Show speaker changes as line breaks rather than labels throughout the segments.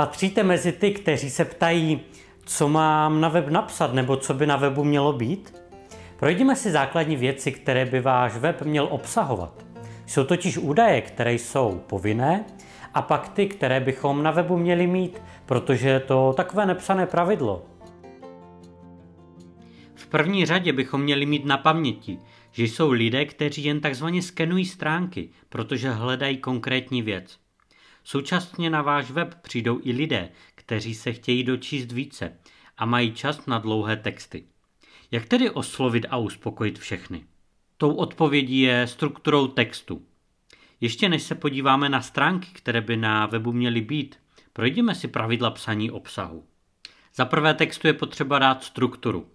Patříte mezi ty, kteří se ptají, co mám na web napsat nebo co by na webu mělo být? Projdeme si základní věci, které by váš web měl obsahovat. Jsou totiž údaje, které jsou povinné, a pak ty, které bychom na webu měli mít, protože je to takové nepsané pravidlo. V první řadě bychom měli mít na paměti, že jsou lidé, kteří jen takzvaně skenují stránky, protože hledají konkrétní věc. Současně na váš web přijdou i lidé, kteří se chtějí dočíst více a mají čas na dlouhé texty. Jak tedy oslovit a uspokojit všechny? Tou odpovědí je strukturou textu. Ještě než se podíváme na stránky, které by na webu měly být, projdeme si pravidla psaní obsahu. Za prvé textu je potřeba dát strukturu.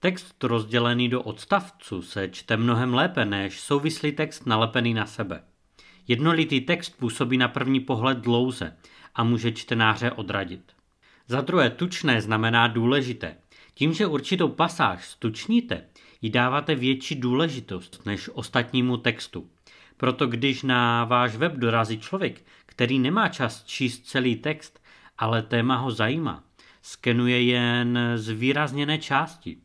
Text rozdělený do odstavců se čte mnohem lépe než souvislý text nalepený na sebe. Jednolitý text působí na první pohled dlouze a může čtenáře odradit. Za druhé, tučné znamená důležité. Tím, že určitou pasáž stučníte, jí dáváte větší důležitost než ostatnímu textu. Proto když na váš web dorazí člověk, který nemá čas číst celý text, ale téma ho zajímá, skenuje jen zvýrazněné části.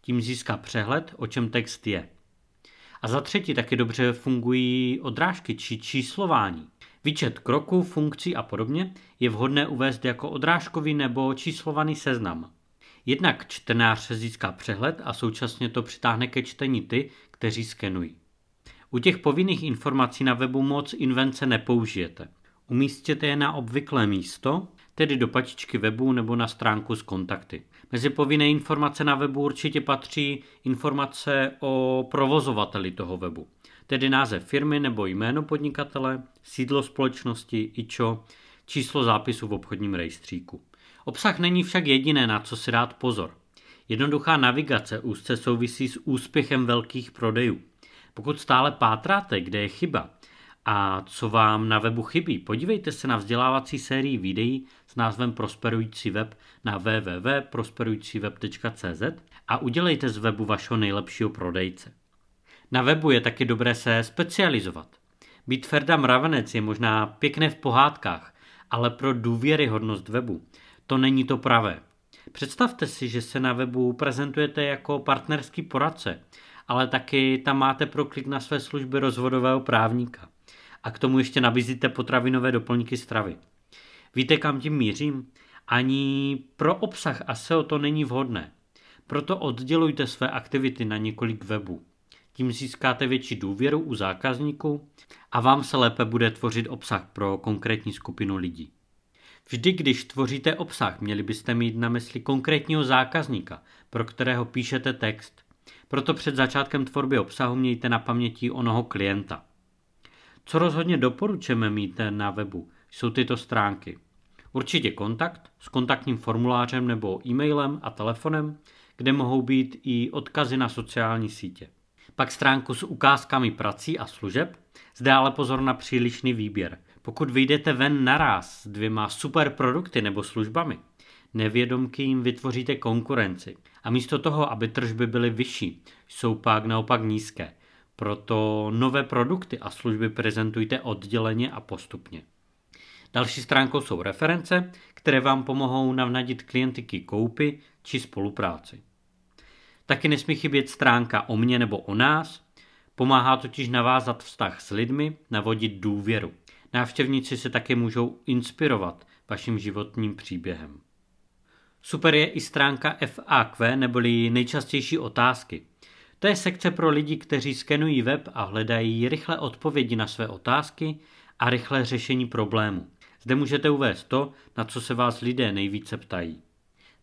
Tím získá přehled, o čem text je. A za třetí taky dobře fungují odrážky či číslování. Výčet kroků, funkcí a podobně je vhodné uvést jako odrážkový nebo číslovaný seznam. Jednak čtenář získá přehled a současně to přitáhne ke čtení ty, kteří skenují. U těch povinných informací na webu moc invence nepoužijete. Umístěte je na obvyklé místo, tedy do patičky webu nebo na stránku s kontakty. Mezi povinné informace na webu určitě patří informace o provozovateli toho webu, tedy název firmy nebo jméno podnikatele, sídlo společnosti, IČO, číslo zápisu v obchodním rejstříku. Obsah není však jediné, na co si dát pozor. Jednoduchá navigace úzce souvisí s úspěchem velkých prodejů. Pokud stále pátráte, kde je chyba a co vám na webu chybí, podívejte se na vzdělávací sérii videí s názvem Prosperující web na www.prosperujícíweb.cz a udělejte z webu vašeho nejlepšího prodejce. Na webu je taky dobré se specializovat. Být Ferda Mravenec je možná pěkné v pohádkách, ale pro důvěryhodnost webu to není to pravé. Představte si, že se na webu prezentujete jako partnerský poradce, ale taky tam máte pro klik na své služby rozvodového právníka. A k tomu ještě nabízíte potravinové doplňky stravy. Víte, kam tím mířím? Ani pro obsah a SEO to není vhodné. Proto oddělujte své aktivity na několik webů. Tím získáte větší důvěru u zákazníků a vám se lépe bude tvořit obsah pro konkrétní skupinu lidí. Vždy, když tvoříte obsah, měli byste mít na mysli konkrétního zákazníka, pro kterého píšete text. Proto před začátkem tvorby obsahu mějte na paměti onoho klienta. Co rozhodně doporučujeme mít na webu, jsou tyto stránky. Určitě kontakt s kontaktním formulářem nebo e-mailem a telefonem, kde mohou být i odkazy na sociální sítě. Pak stránku s ukázkami prací a služeb, zde ale pozor na přílišný výběr. Pokud vyjdete ven naraz s dvěma super produkty nebo službami, nevědomky jim vytvoříte konkurenci. A místo toho, aby tržby byly vyšší, jsou pak naopak nízké. Proto nové produkty a služby prezentujte odděleně a postupně. Další stránkou jsou reference, které vám pomohou navnadit klienty k koupi či spolupráci. Taky nesmí chybět stránka o mně nebo o nás, pomáhá totiž navázat vztah s lidmi, navodit důvěru. Návštěvníci se také můžou inspirovat vaším životním příběhem. Super je i stránka FAQ neboli nejčastější otázky. To je sekce pro lidi, kteří skenují web a hledají rychle odpovědi na své otázky a rychlé řešení problému. Zde můžete uvést to, na co se vás lidé nejvíce ptají.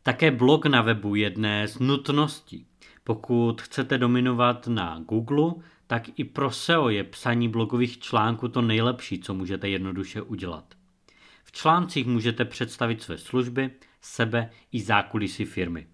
Také blog na webu je dnes nutností. Pokud chcete dominovat na Google, tak i pro SEO je psaní blogových článků to nejlepší, co můžete jednoduše udělat. V článcích můžete představit své služby, sebe i zákulisy firmy.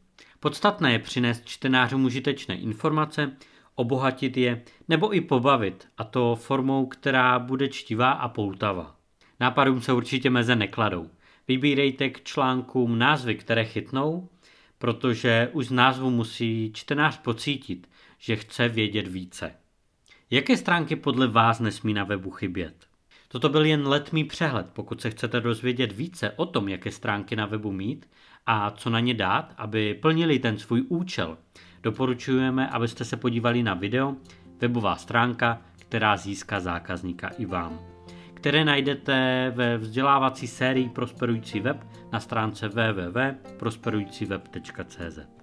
Podstatné je přinést čtenářům užitečné informace, obohatit je nebo i pobavit, a to formou, která bude čtivá a poutavá. Nápadům se určitě meze nekladou. Vybírejte k článkům názvy, které chytnou, protože už z názvu musí čtenář pocítit, že chce vědět více. Jaké stránky podle vás nesmí na webu chybět? Toto byl jen letmý přehled. Pokud se chcete dozvědět více o tom, jaké stránky na webu mít a co na ně dát, aby plnili ten svůj účel, doporučujeme, abyste se podívali na video webová stránka, která získá zákazníka i vám, které najdete ve vzdělávací sérii Prosperující web na stránce www.prosperujícíweb.cz.